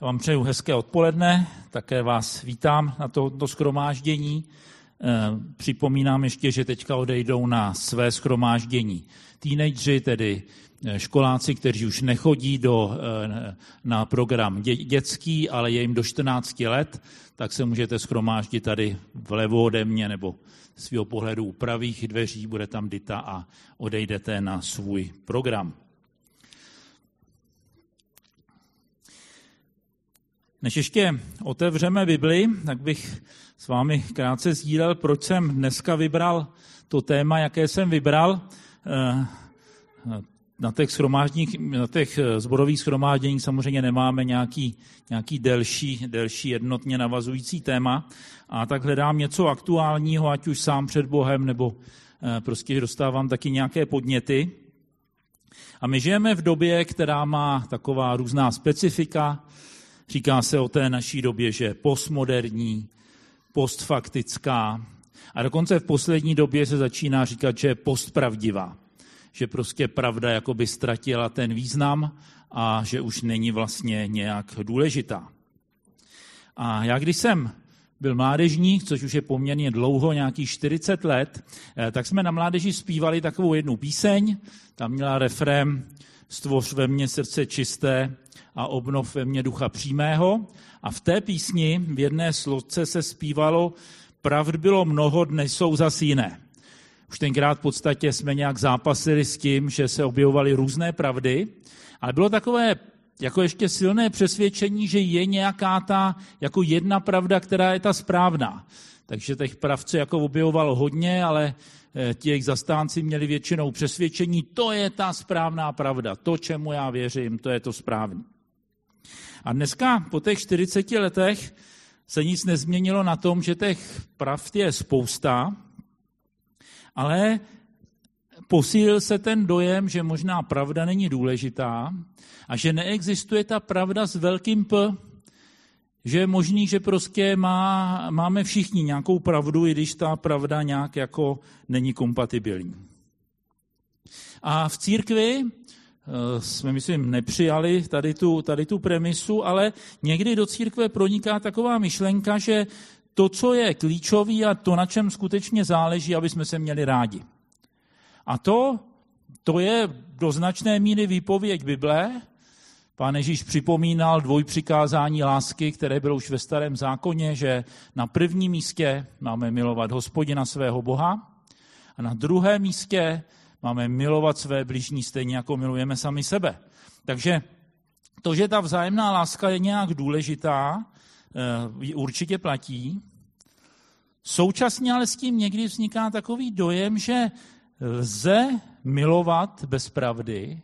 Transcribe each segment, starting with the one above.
Vám přeju hezké odpoledne, také vás vítám na toto schromáždění. Eh, připomínám ještě, že teďka odejdou na své schromáždění teenageři, tedy eh, školáci, kteří už nechodí do, eh, na program dětský, ale je jim do 14 let, tak se můžete schromáždit tady vlevo ode mě nebo svého pohledu u pravých dveří, bude tam Dita a odejdete na svůj program. Než ještě otevřeme Bibli, tak bych s vámi krátce sdílel, proč jsem dneska vybral to téma, jaké jsem vybral. Eh, na těch, na těch zborových schromážděních samozřejmě nemáme nějaký, nějaký delší, delší jednotně navazující téma, a tak hledám něco aktuálního, ať už sám před Bohem, nebo eh, prostě dostávám taky nějaké podněty. A my žijeme v době, která má taková různá specifika, Říká se o té naší době, že postmoderní, postfaktická a dokonce v poslední době se začíná říkat, že je postpravdivá. Že prostě pravda jakoby ztratila ten význam a že už není vlastně nějak důležitá. A já když jsem byl mládežník, což už je poměrně dlouho, nějakých 40 let, eh, tak jsme na mládeži zpívali takovou jednu píseň, tam měla refrém Stvoř ve mně srdce čisté a obnov ve mně ducha přímého. A v té písni v jedné složce se zpívalo Pravd bylo mnoho, dnes jsou zas jiné. Už tenkrát v podstatě jsme nějak zápasili s tím, že se objevovaly různé pravdy, ale bylo takové jako ještě silné přesvědčení, že je nějaká ta jako jedna pravda, která je ta správná. Takže těch pravd se jako objevovalo hodně, ale ti jejich zastánci měli většinou přesvědčení, to je ta správná pravda, to, čemu já věřím, to je to správné. A dneska po těch 40 letech se nic nezměnilo na tom, že těch pravd je spousta, ale posílil se ten dojem, že možná pravda není důležitá a že neexistuje ta pravda s velkým P, že je možný, že prostě má, máme všichni nějakou pravdu, i když ta pravda nějak jako není kompatibilní. A v církvi Eh, jsme, myslím, nepřijali tady tu, tady tu premisu, ale někdy do církve proniká taková myšlenka, že to, co je klíčový a to, na čem skutečně záleží, aby jsme se měli rádi. A to, to je do značné míry výpověď Bible. Pán Ježíš připomínal dvojpřikázání lásky, které bylo už ve starém zákoně, že na prvním místě máme milovat hospodina svého Boha a na druhém místě Máme milovat své blížní stejně, jako milujeme sami sebe. Takže to, že ta vzájemná láska je nějak důležitá, eh, určitě platí. Současně ale s tím někdy vzniká takový dojem, že lze milovat bez pravdy,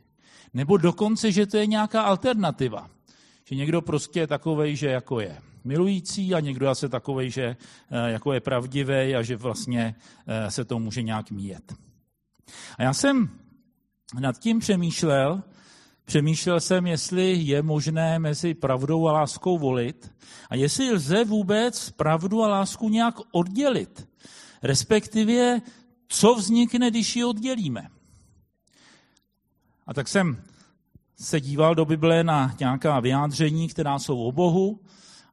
nebo dokonce, že to je nějaká alternativa. Že někdo prostě je takovej, že jako je milující a někdo je takovej, že eh, jako je pravdivý a že vlastně eh, se to může nějak míjet. A já jsem nad tím přemýšlel, přemýšlel jsem, jestli je možné mezi pravdou a láskou volit a jestli lze vůbec pravdu a lásku nějak oddělit. Respektive, co vznikne, když ji oddělíme. A tak jsem se díval do Bible na nějaká vyjádření, která jsou o Bohu.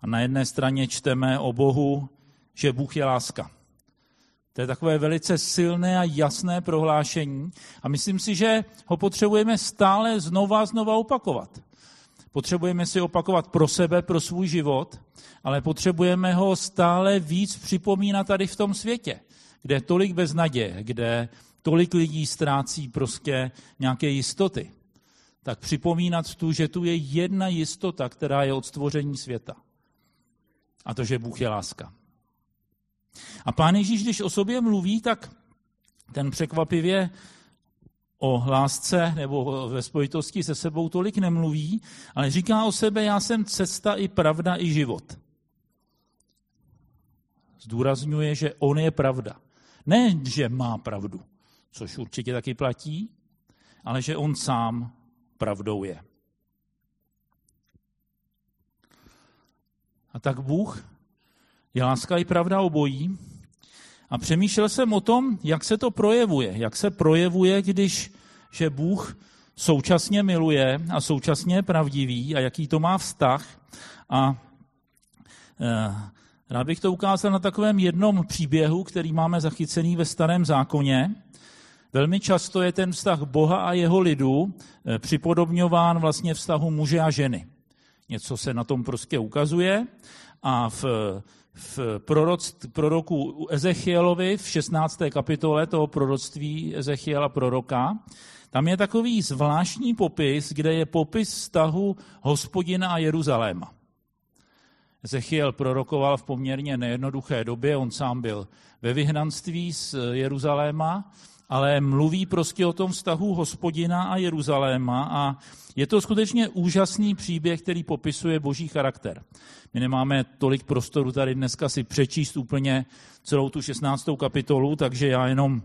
A na jedné straně čteme o Bohu, že Bůh je láska. To je takové velice silné a jasné prohlášení a myslím si, že ho potřebujeme stále znova a znova opakovat. Potřebujeme si opakovat pro sebe, pro svůj život, ale potřebujeme ho stále víc připomínat tady v tom světě, kde je tolik beznaděje, kde tolik lidí ztrácí prostě nějaké jistoty. Tak připomínat tu, že tu je jedna jistota, která je od stvoření světa. A to, že Bůh je láska. A pán Ježíš, když o sobě mluví, tak ten překvapivě o lásce nebo ve spojitosti se sebou tolik nemluví, ale říká o sebe, já jsem cesta i pravda i život. Zdůrazňuje, že on je pravda. Ne, že má pravdu, což určitě taky platí, ale že on sám pravdou je. A tak Bůh je láska i pravda obojí. A přemýšlel jsem o tom, jak se to projevuje. Jak se projevuje, když že Bůh současně miluje a současně je pravdivý a jaký to má vztah. A eh, rád bych to ukázal na takovém jednom příběhu, který máme zachycený ve starém zákoně. Velmi často je ten vztah Boha a jeho lidu eh, připodobňován vlastně vztahu muže a ženy. Něco se na tom prostě ukazuje a v, v proroku Ezechielovi v 16. kapitole toho proroctví Ezechiela proroka, tam je takový zvláštní popis, kde je popis vztahu hospodina a Jeruzaléma. Ezechiel prorokoval v poměrně nejednoduché době, on sám byl ve vyhnanství z Jeruzaléma, ale mluví prostě o tom vztahu hospodina a Jeruzaléma a je to skutečně úžasný příběh, který popisuje boží charakter. My nemáme tolik prostoru tady dneska si přečíst úplně celou tu 16. kapitolu, takže já jenom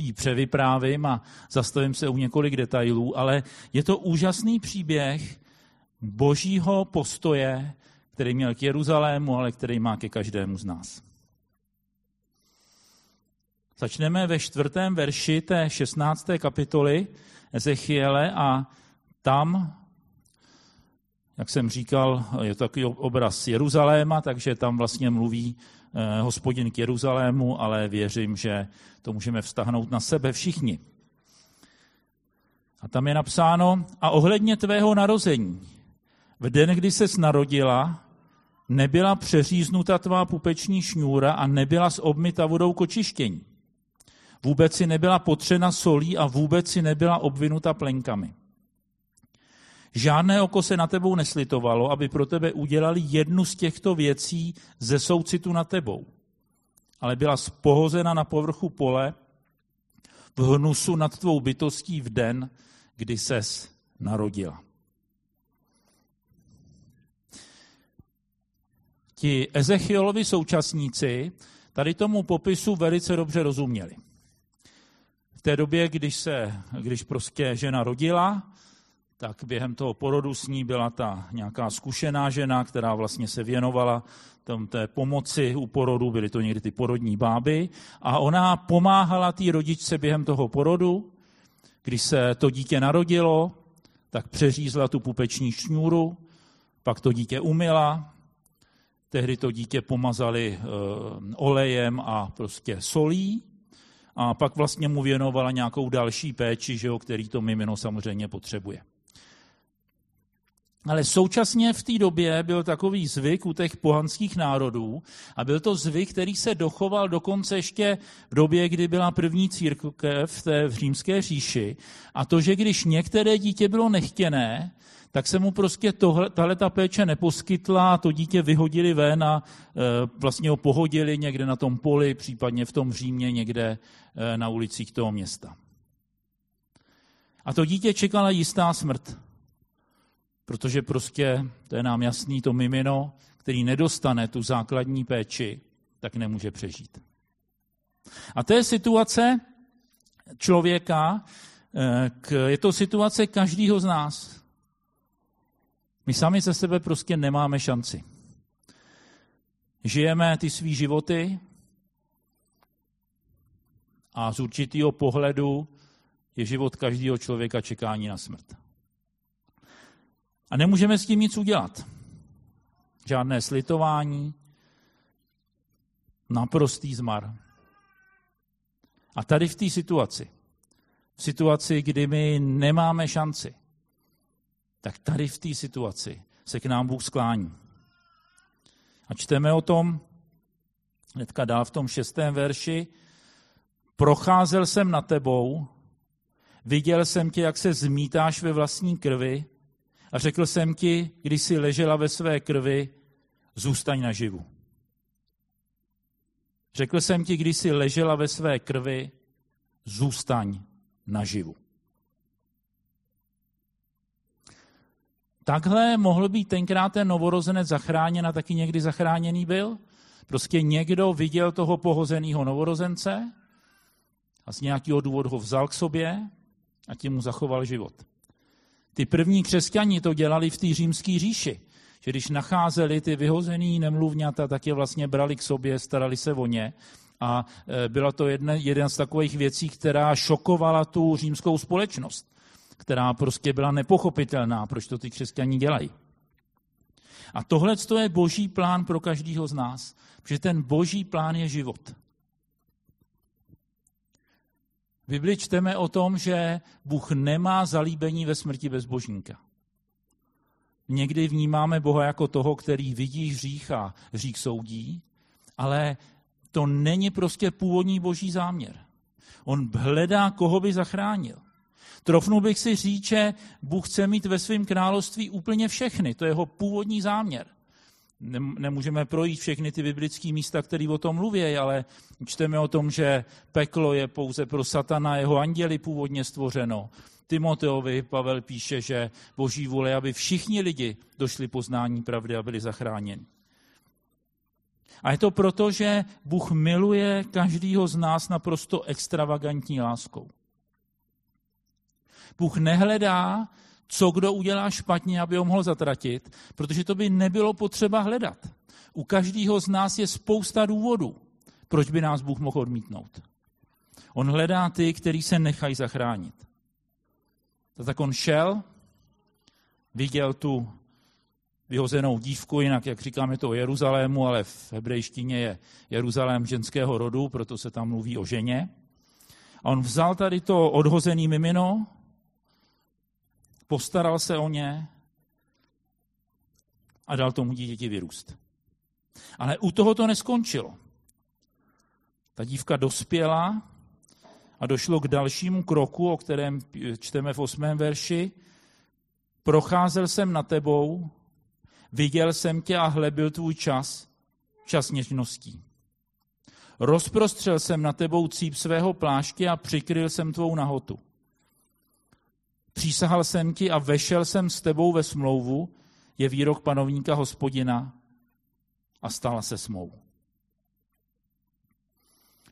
ji převyprávím a zastavím se u několik detailů, ale je to úžasný příběh božího postoje, který měl k Jeruzalému, ale který má ke každému z nás. Začneme ve čtvrtém verši té 16. kapitoly Ezechiele a tam, jak jsem říkal, je to takový obraz Jeruzaléma, takže tam vlastně mluví eh, hospodin k Jeruzalému, ale věřím, že to můžeme vztahnout na sebe všichni. A tam je napsáno, a ohledně tvého narození, v den, kdy ses narodila, nebyla přeříznuta tvá pupeční šňůra a nebyla obmyta vodou kočištění. Vůbec si nebyla potřena solí a vůbec si nebyla obvinuta plenkami. Žádné oko se na tebou neslitovalo, aby pro tebe udělali jednu z těchto věcí ze soucitu na tebou. Ale byla spohozena na povrchu pole v hnusu nad tvou bytostí v den, kdy ses narodila. Ti Ezechielovi současníci tady tomu popisu velice dobře rozuměli té době, když, se, když prostě žena rodila, tak během toho porodu s ní byla ta nějaká zkušená žena, která vlastně se věnovala tom té pomoci u porodu, byly to někdy ty porodní báby, a ona pomáhala té rodičce během toho porodu, když se to dítě narodilo, tak přeřízla tu pupeční šňůru, pak to dítě umila, tehdy to dítě pomazali e, olejem a prostě solí, a pak vlastně mu věnovala nějakou další péči, že jo, který to mimino samozřejmě potřebuje. Ale současně v té době byl takový zvyk u těch pohanských národů a byl to zvyk, který se dochoval dokonce ještě v době, kdy byla první církev v té v římské říši a to, že když některé dítě bylo nechtěné, tak se mu prostě tahle ta péče neposkytla, to dítě vyhodili ven a e, vlastně ho pohodili někde na tom poli, případně v tom Římě někde e, na ulicích toho města. A to dítě čekala jistá smrt, protože prostě, to je nám jasný, to mimino, který nedostane tu základní péči, tak nemůže přežít. A to je situace člověka, e, je to situace každého z nás. My sami ze sebe prostě nemáme šanci. Žijeme ty svý životy a z určitého pohledu je život každého člověka čekání na smrt. A nemůžeme s tím nic udělat. Žádné slitování, naprostý zmar. A tady v té situaci, v situaci, kdy my nemáme šanci, tak tady v té situaci se k nám Bůh sklání. A čteme o tom, hnedka dál v tom šestém verši, procházel jsem na tebou, viděl jsem tě, jak se zmítáš ve vlastní krvi a řekl jsem ti, když jsi ležela ve své krvi, zůstaň naživu. Řekl jsem ti, když jsi ležela ve své krvi, zůstaň naživu. Takhle mohl být tenkrát ten novorozenec zachráněn a taky někdy zachráněný byl. Prostě někdo viděl toho pohozeného novorozence a z nějakého důvodu ho vzal k sobě a tím mu zachoval život. Ty první křesťani to dělali v té římské říši, že když nacházeli ty vyhozený nemluvňata, tak je vlastně brali k sobě, starali se o ně. A e, byla to jedna, jeden z takových věcí, která šokovala tu římskou společnost. Která prostě byla nepochopitelná, proč to ty křesťani dělají. A tohle je boží plán pro každého z nás, protože ten boží plán je život. V Bibli čteme o tom, že Bůh nemá zalíbení ve smrti bezbožníka. Někdy vnímáme Boha jako toho, který vidí hřích a hřích soudí, ale to není prostě původní boží záměr. On hledá, koho by zachránil. Trofnu bych si říct, že Bůh chce mít ve svém království úplně všechny. To je jeho původní záměr. Nemůžeme projít všechny ty biblické místa, které o tom mluví, ale čteme o tom, že peklo je pouze pro satana, jeho anděli původně stvořeno. Timoteovi Pavel píše, že boží vůle, aby všichni lidi došli poznání pravdy a byli zachráněni. A je to proto, že Bůh miluje každýho z nás naprosto extravagantní láskou. Bůh nehledá, co kdo udělá špatně, aby ho mohl zatratit, protože to by nebylo potřeba hledat. U každého z nás je spousta důvodů, proč by nás Bůh mohl odmítnout. On hledá ty, kteří se nechají zachránit. Tak on šel, viděl tu vyhozenou dívku, jinak, jak říkáme to o Jeruzalému, ale v hebrejštině je Jeruzalém ženského rodu, proto se tam mluví o ženě. A on vzal tady to odhozený mimino, postaral se o ně a dal tomu dítěti vyrůst. Ale u toho to neskončilo. Ta dívka dospěla a došlo k dalšímu kroku, o kterém čteme v osmém verši. Procházel jsem na tebou, viděl jsem tě a hlebil tvůj čas, čas něžností. Rozprostřel jsem na tebou cíp svého pláště a přikryl jsem tvou nahotu. Přísahal jsem ti a vešel jsem s tebou ve smlouvu, je výrok panovníka hospodina a stala se smou.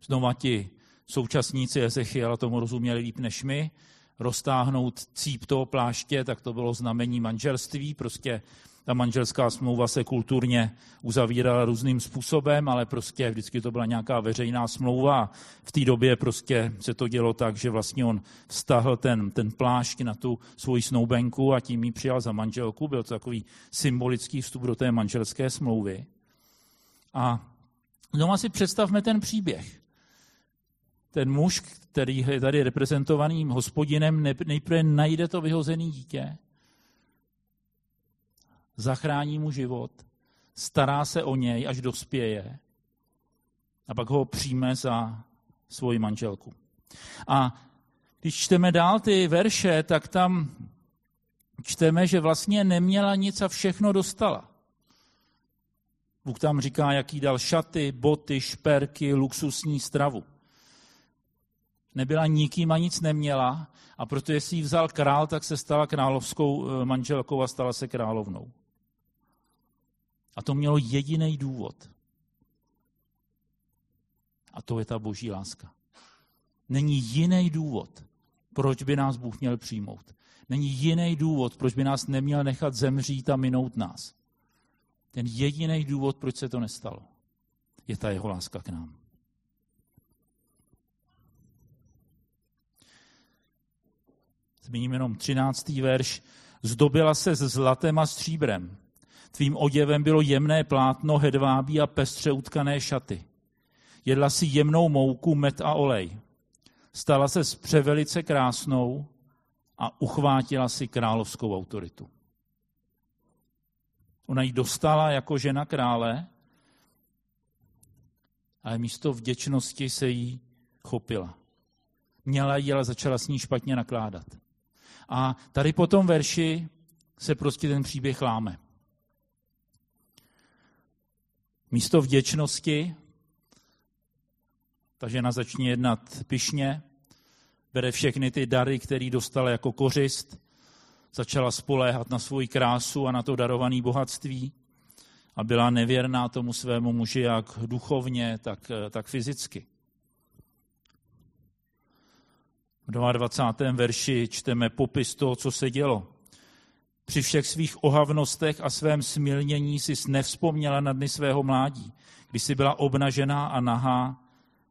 Znova ti současníci Ezechiela tomu rozuměli líp než my, roztáhnout cíp toho pláště, tak to bylo znamení manželství, prostě ta manželská smlouva se kulturně uzavírala různým způsobem, ale prostě vždycky to byla nějaká veřejná smlouva. V té době prostě se to dělo tak, že vlastně on vztahl ten, ten plášť na tu svoji snoubenku a tím ji přijal za manželku. Byl to takový symbolický vstup do té manželské smlouvy. A doma si představme ten příběh. Ten muž, který je tady reprezentovaným hospodinem, nejprve najde to vyhozené dítě, zachrání mu život, stará se o něj, až dospěje a pak ho přijme za svoji manželku. A když čteme dál ty verše, tak tam čteme, že vlastně neměla nic a všechno dostala. Bůh tam říká, jaký dal šaty, boty, šperky, luxusní stravu. Nebyla nikým a nic neměla a protože si ji vzal král, tak se stala královskou eh, manželkou a stala se královnou. A to mělo jediný důvod. A to je ta boží láska. Není jiný důvod, proč by nás Bůh měl přijmout. Není jiný důvod, proč by nás neměl nechat zemřít a minout nás. Ten jediný důvod, proč se to nestalo, je ta jeho láska k nám. Zmíním jenom 13. verš. Zdobila se s zlatem a stříbrem Tvým oděvem bylo jemné plátno, hedvábí a pestře utkané šaty. Jedla si jemnou mouku, met a olej. Stala se s převelice krásnou a uchvátila si královskou autoritu. Ona ji dostala jako žena krále, ale místo vděčnosti se jí chopila. Měla ji, ale začala s ní špatně nakládat. A tady po tom verši se prostě ten příběh láme. Místo vděčnosti ta žena začne jednat pyšně, bere všechny ty dary, které dostala jako kořist, začala spoléhat na svoji krásu a na to darované bohatství a byla nevěrná tomu svému muži jak duchovně, tak, tak fyzicky. V 22. verši čteme popis toho, co se dělo. Při všech svých ohavnostech a svém smilnění si nevzpomněla na dny svého mládí, kdy si byla obnažená a nahá,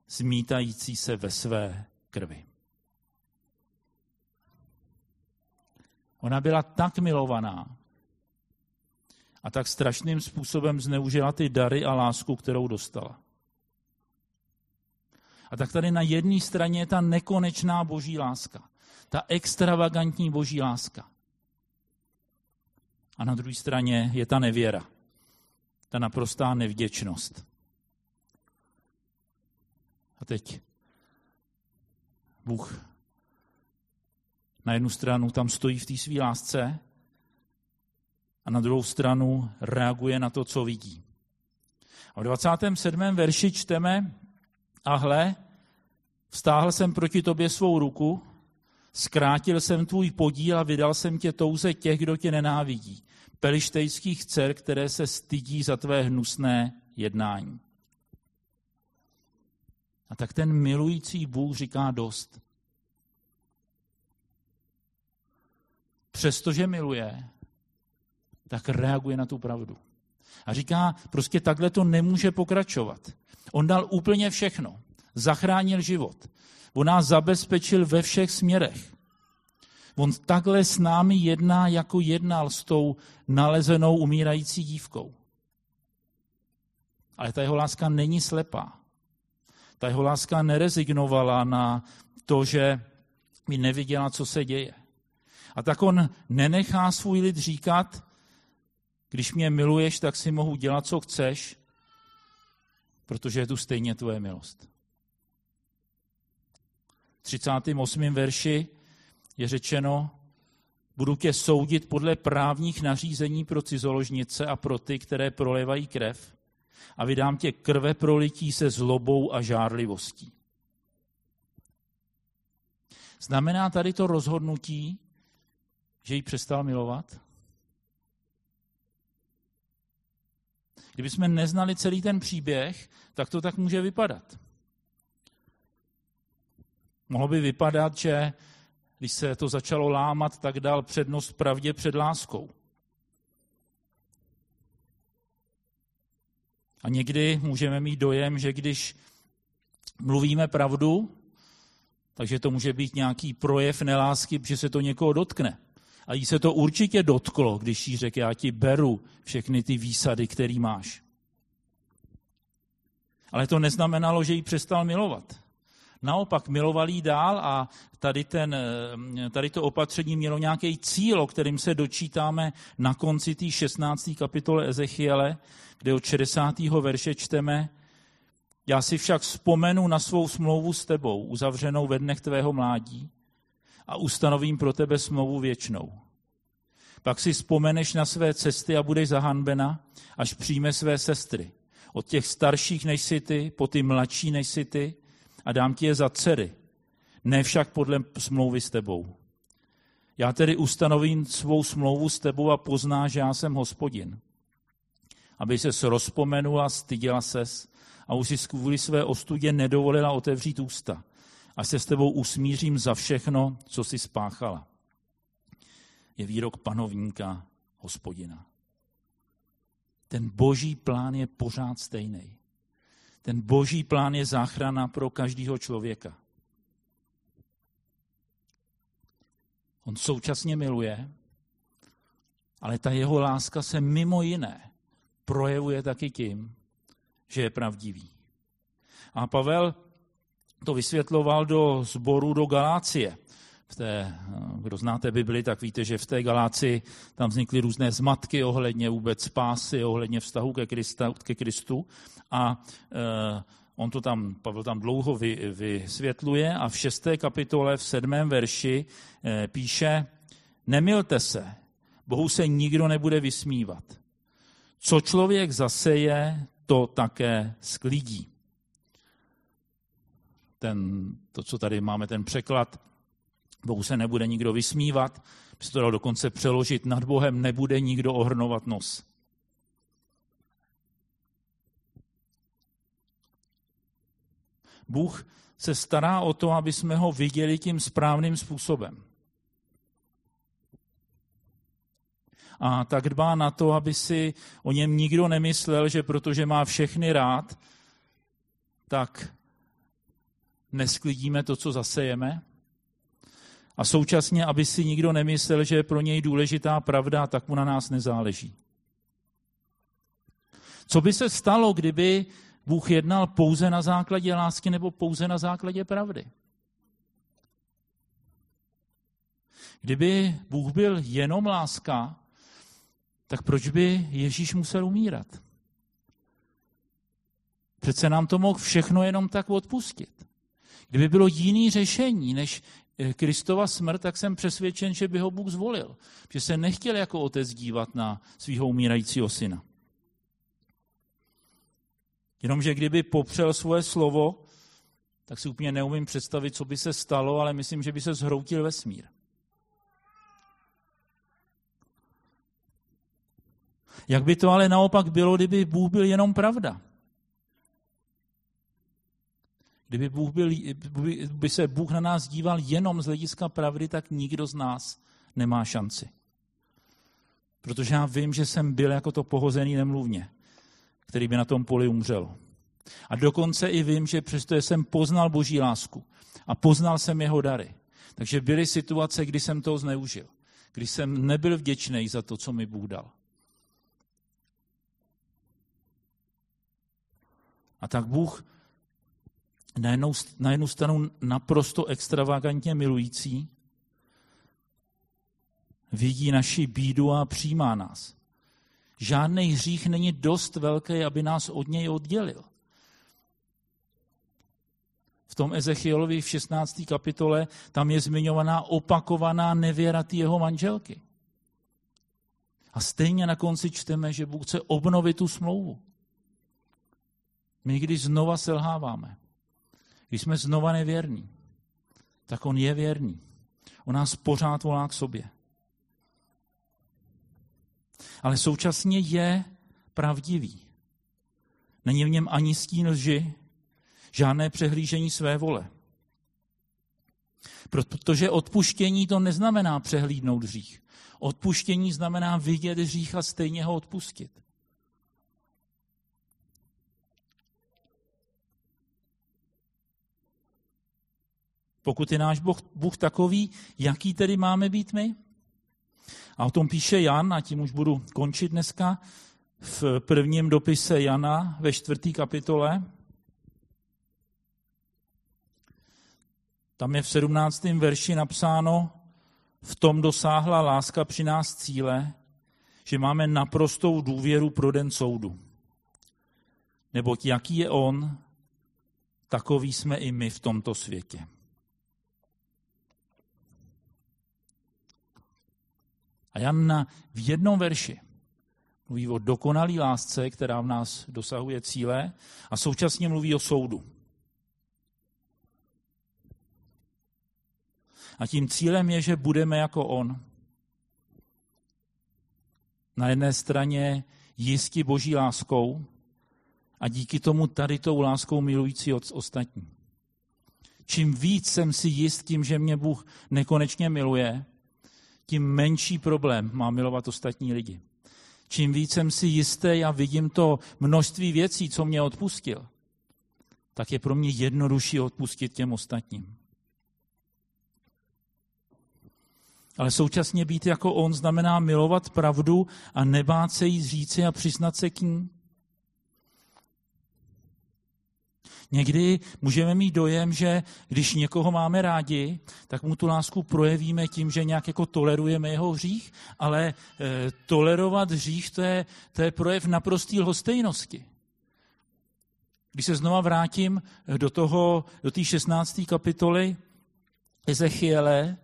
zmítající se ve své krvi. Ona byla tak milovaná a tak strašným způsobem zneužila ty dary a lásku, kterou dostala. A tak tady na jedné straně je ta nekonečná boží láska. Ta extravagantní boží láska. A na druhé straně je ta nevěra. Ta naprostá nevděčnost. A teď Bůh na jednu stranu tam stojí v té své lásce a na druhou stranu reaguje na to, co vidí. A v 27. verši čteme, a hle, vstáhl jsem proti tobě svou ruku, zkrátil jsem tvůj podíl a vydal jsem tě touze těch, kdo tě nenávidí, pelištejských dcer, které se stydí za tvé hnusné jednání. A tak ten milující Bůh říká dost. Přestože miluje, tak reaguje na tu pravdu. A říká, prostě takhle to nemůže pokračovat. On dal úplně všechno. Zachránil život. On nás zabezpečil ve všech směrech. On takhle s námi jedná, jako jednal s tou nalezenou umírající dívkou. Ale ta jeho láska není slepá. Ta jeho láska nerezignovala na to, že mi neviděla, co se děje. A tak on nenechá svůj lid říkat, když mě miluješ, tak si mohu dělat, co chceš, protože je tu stejně tvoje milost. V 38. verši je řečeno, budu tě soudit podle právních nařízení pro cizoložnice a pro ty, které prolevají krev a vydám tě krve prolití se zlobou a žárlivostí. Znamená tady to rozhodnutí, že ji přestal milovat? Kdybychom neznali celý ten příběh, tak to tak může vypadat. Mohlo by vypadat, že když se to začalo lámat, tak dal přednost pravdě před láskou. A někdy můžeme mít dojem, že když mluvíme pravdu, takže to může být nějaký projev nelásky, že se to někoho dotkne. A jí se to určitě dotklo, když jí řekl, já ti beru všechny ty výsady, které máš. Ale to neznamenalo, že ji přestal milovat. Naopak miloval jí dál a tady, ten, tady to opatření mělo nějaký cíl, o kterým se dočítáme na konci té 16. kapitole Ezechiele, kde od 60. verše čteme, já si však vzpomenu na svou smlouvu s tebou, uzavřenou ve dnech tvého mládí, a ustanovím pro tebe smlouvu věčnou. Pak si vzpomeneš na své cesty a budeš zahanbena, až přijme své sestry. Od těch starších než si ty, po ty mladší než si ty, a dám ti je za dcery, ne však podle smlouvy s tebou. Já tedy ustanovím svou smlouvu s tebou a pozná, že já jsem hospodin. Aby se rozpomenula, styděla ses a už si kvůli své ostudě nedovolila otevřít ústa a se s tebou usmířím za všechno, co si spáchala. Je výrok panovníka hospodina. Ten boží plán je pořád stejný. Ten boží plán je záchrana pro každého člověka. On současně miluje, ale ta jeho láska se mimo jiné projevuje taky tím, že je pravdivý. A Pavel to vysvětloval do sboru do Galácie. V té, kdo znáte Bibli, tak víte, že v té Galácii tam vznikly různé zmatky ohledně vůbec spásy, ohledně vztahu ke, Krista, ke Kristu. A e, on to tam, Pavel tam dlouho vy, vysvětluje a v šesté kapitole, v sedmém verši e, píše, nemilte se, Bohu se nikdo nebude vysmívat. Co člověk zaseje, to také sklidí ten, to, co tady máme, ten překlad, Bohu se nebude nikdo vysmívat, by se to dalo dokonce přeložit, nad Bohem nebude nikdo ohrnovat nos. Bůh se stará o to, aby jsme ho viděli tím správným způsobem. A tak dbá na to, aby si o něm nikdo nemyslel, že protože má všechny rád, tak nesklidíme to, co zasejeme, A současně, aby si nikdo nemyslel, že je pro něj důležitá pravda, tak mu na nás nezáleží. Co by se stalo, kdyby Bůh jednal pouze na základě lásky nebo pouze na základě pravdy? Kdyby Bůh byl jenom láska, tak proč by Ježíš musel umírat? Přece nám to mohl všechno jenom tak odpustit. Kdyby bylo jiný řešení než Kristova smrt, tak jsem přesvědčen, že by ho Bůh zvolil. Že se nechtěl jako otec dívat na svého umírajícího syna. Jenomže kdyby popřel svoje slovo, tak si úplně neumím představit, co by se stalo, ale myslím, že by se zhroutil vesmír. Jak by to ale naopak bylo, kdyby Bůh byl jenom pravda? Kdyby Bůh byl, by se Bůh na nás díval jenom z hlediska pravdy, tak nikdo z nás nemá šanci. Protože já vím, že jsem byl jako to pohozený nemluvně, který by na tom poli umřel. A dokonce i vím, že přesto jsem poznal Boží lásku a poznal jsem jeho dary. Takže byly situace, kdy jsem toho zneužil. Kdy jsem nebyl vděčný za to, co mi Bůh dal. A tak Bůh na jednu, na jednu stranu naprosto extravagantně milující, vidí naši bídu a přijímá nás. Žádný hřích není dost velký, aby nás od něj oddělil. V tom Ezechielovi v 16. kapitole tam je zmiňovaná opakovaná nevěra jeho manželky. A stejně na konci čteme, že Bůh chce obnovit tu smlouvu. My když znova selháváme, když jsme znova nevěrní, tak on je věrný. On nás pořád volá k sobě. Ale současně je pravdivý. Není v něm ani stín lži, žádné přehlížení své vole. Protože odpuštění to neznamená přehlídnout hřích. Odpuštění znamená vidět hřích a stejně ho odpustit. Pokud je náš Bůh, Bůh takový, jaký tedy máme být my? A o tom píše Jan, a tím už budu končit dneska, v prvním dopise Jana ve čtvrtý kapitole. Tam je v sedmnáctém verši napsáno, v tom dosáhla láska při nás cíle, že máme naprostou důvěru pro den soudu. Neboť jaký je on, takový jsme i my v tomto světě. A Jan v jednom verši mluví o dokonalé lásce, která v nás dosahuje cíle a současně mluví o soudu. A tím cílem je, že budeme jako on. Na jedné straně jistí boží láskou a díky tomu tady tou láskou milující od ostatní. Čím víc jsem si jist tím, že mě Bůh nekonečně miluje, tím menší problém má milovat ostatní lidi. Čím víc jsem si jistý a vidím to množství věcí, co mě odpustil, tak je pro mě jednodušší odpustit těm ostatním. Ale současně být jako on znamená milovat pravdu a nebát se jí říci a přiznat se k ní. Někdy můžeme mít dojem, že když někoho máme rádi, tak mu tu lásku projevíme tím, že nějak jako tolerujeme jeho hřích, ale e, tolerovat hřích to je, to je projev naprostý lhostejnosti. Když se znova vrátím do toho, do té 16. kapitoly Ezechiele,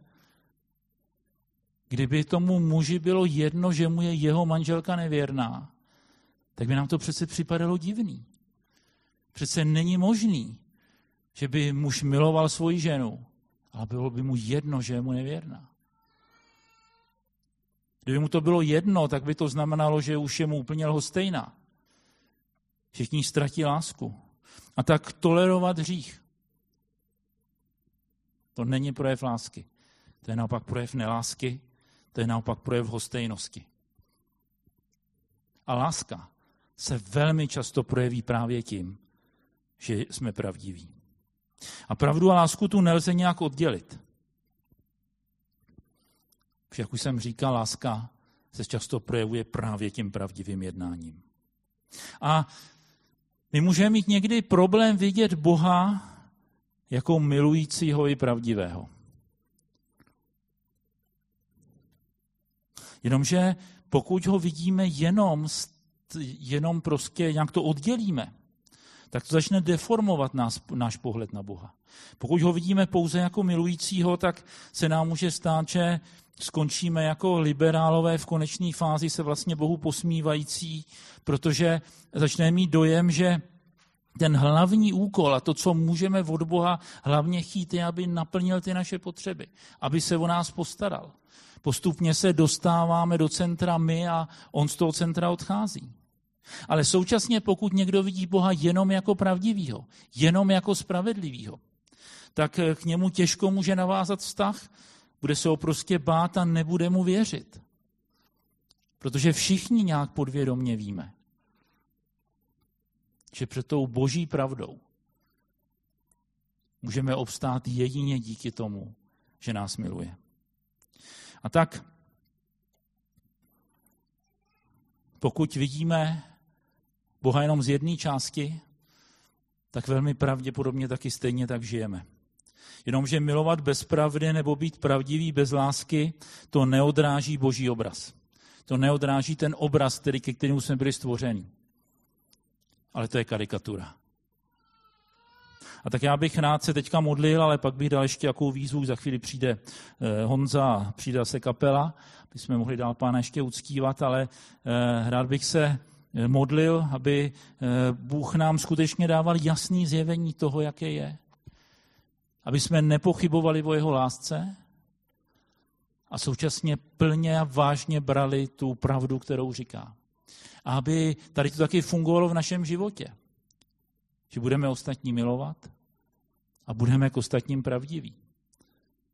kdyby tomu muži bylo jedno, že mu je jeho manželka nevěrná, tak by nám to přece připadalo divný. Přece není možný, že by muž miloval svoji ženu, ale bylo by mu jedno, že je mu nevěrná. Kdyby mu to bylo jedno, tak by to znamenalo, že už je mu úplně lhostejná. Všichni ztratí lásku. A tak tolerovat hřích. To není projev lásky. To je naopak projev nelásky, to je naopak projev hostejnosti. A láska se velmi často projeví právě tím, že jsme pravdiví. A pravdu a lásku tu nelze nějak oddělit. Jak už jsem říkal, láska se často projevuje právě tím pravdivým jednáním. A my můžeme mít někdy problém vidět Boha jako milujícího i pravdivého. Jenomže pokud ho vidíme jenom, jenom prostě nějak to oddělíme, tak to začne deformovat nás, náš pohled na Boha. Pokud ho vidíme pouze jako milujícího, tak se nám může stát, že skončíme jako liberálové v konečné fázi se vlastně Bohu posmívající, protože začneme mít dojem, že ten hlavní úkol a to, co můžeme od Boha hlavně chtít, je, aby naplnil ty naše potřeby, aby se o nás postaral. Postupně se dostáváme do centra my a on z toho centra odchází. Ale současně, pokud někdo vidí Boha jenom jako pravdivýho, jenom jako spravedlivýho, tak k němu těžko může navázat vztah, bude se ho prostě bát a nebude mu věřit. Protože všichni nějak podvědomně víme, že před tou boží pravdou můžeme obstát jedině díky tomu, že nás miluje. A tak, pokud vidíme Boha jenom z jedné části, tak velmi pravděpodobně taky stejně tak žijeme. Jenomže milovat bez pravdy nebo být pravdivý bez lásky, to neodráží boží obraz. To neodráží ten obraz, který, ke kterému jsme byli stvořeni. Ale to je karikatura. A tak já bych rád se teďka modlil, ale pak bych dal ještě jakou výzvu. Za chvíli přijde eh, Honza, přijde se kapela, jsme mohli dál pána ještě uctívat, ale eh, rád bych se modlil, aby Bůh nám skutečně dával jasný zjevení toho, jaké je aby jsme nepochybovali o jeho lásce a současně plně a vážně brali tu pravdu, kterou říká. A aby tady to taky fungovalo v našem životě. Že budeme ostatní milovat a budeme k ostatním pravdiví.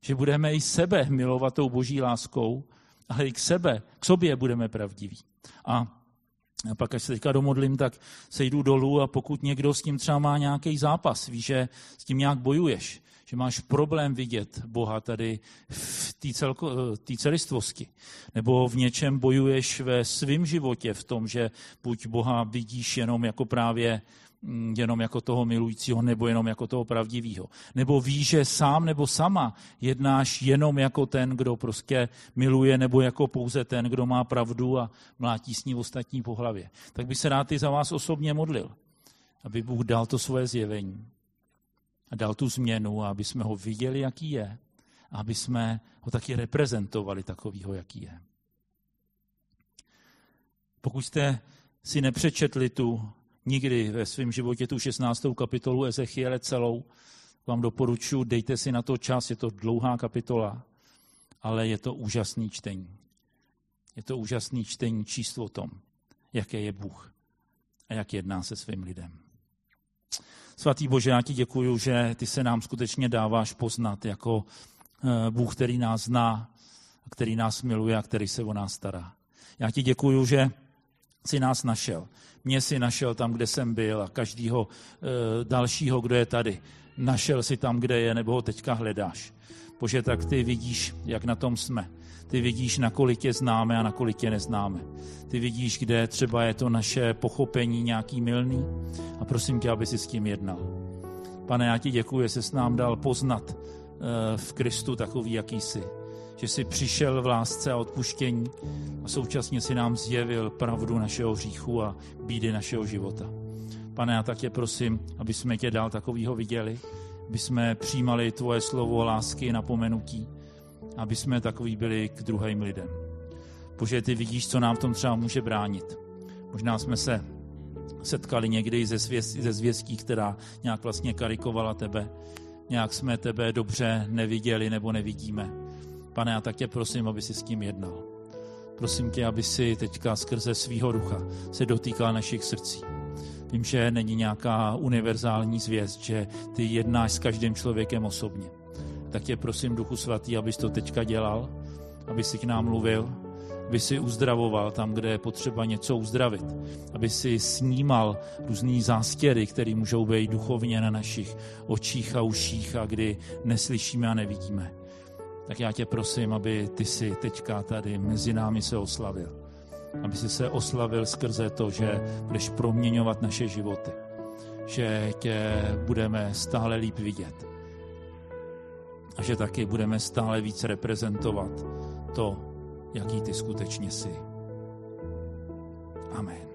Že budeme i sebe milovat tou boží láskou, ale i k sebe, k sobě budeme pravdiví. A a pak, až se teďka domodlím, tak sejdu dolů a pokud někdo s tím třeba má nějaký zápas, víš, že s tím nějak bojuješ, že máš problém vidět Boha tady v té celistvosti. Nebo v něčem bojuješ ve svém životě v tom, že buď Boha vidíš jenom jako právě jenom jako toho milujícího, nebo jenom jako toho pravdivého. Nebo víš, že sám nebo sama jednáš jenom jako ten, kdo prostě miluje, nebo jako pouze ten, kdo má pravdu a mlátí s ní ostatní po hlavě. Tak by se rád i za vás osobně modlil, aby Bůh dal to svoje zjevení a dal tu změnu, aby jsme ho viděli, jaký je, a aby jsme ho taky reprezentovali takovýho, jaký je. Pokud jste si nepřečetli tu nikdy ve svém životě tu 16. kapitolu Ezechiele celou, vám doporučuji, dejte si na to čas, je to dlouhá kapitola, ale je to úžasný čtení. Je to úžasný čtení číst o tom, jaké je Bůh a jak jedná se svým lidem. Svatý Bože, já ti děkuju, že ty se nám skutečně dáváš poznat jako eh, Bůh, který nás zná, který nás miluje a který se o nás stará. Já ti děkuju, že jsi nás našel. Mě si našel tam, kde jsem byl a každýho e, dalšího, kdo je tady. Našel si tam, kde je, nebo ho teďka hledáš. Bože, tak ty vidíš, jak na tom jsme. Ty vidíš, nakolik je známe a nakolik je neznáme. Ty vidíš, kde třeba je to naše pochopení nějaký milný a prosím tě, aby si s tím jednal. Pane, já ti děkuji, že jsi s nám dal poznat eh, v Kristu takový, jaký jsi. Že jsi přišel v lásce a odpuštění a současně si nám zjevil pravdu našeho hříchu a bídy našeho života. Pane, já tak tě prosím, aby jsme tě dál takovýho viděli, aby jsme přijímali tvoje slovo lásky a napomenutí, aby jsme takový byli k druhým lidem. Bože, ty vidíš, co nám v tom třeba může bránit. Možná jsme se setkali někdy ze, zvěst, ze zvěstí, která nějak vlastně karikovala tebe. Nějak jsme tebe dobře neviděli nebo nevidíme. Pane, já tak tě prosím, aby si s tím jednal. Prosím tě, aby si teďka skrze svýho ducha se dotýkal našich srdcí. Vím, že není nějaká univerzální zvěst, že ty jednáš s každým člověkem osobně tak tě prosím, Duchu Svatý, abys to teďka dělal, aby si k nám mluvil, aby si uzdravoval tam, kde je potřeba něco uzdravit, aby si snímal různý zástěry, které můžou být duchovně na našich očích a uších a kdy neslyšíme a nevidíme. Tak já tě prosím, aby ty si teďka tady mezi námi se oslavil. Aby si se oslavil skrze to, že budeš proměňovat naše životy. Že tě budeme stále líp vidět. A že taky budeme stále víc reprezentovat to, jaký ty skutečně jsi. Amen.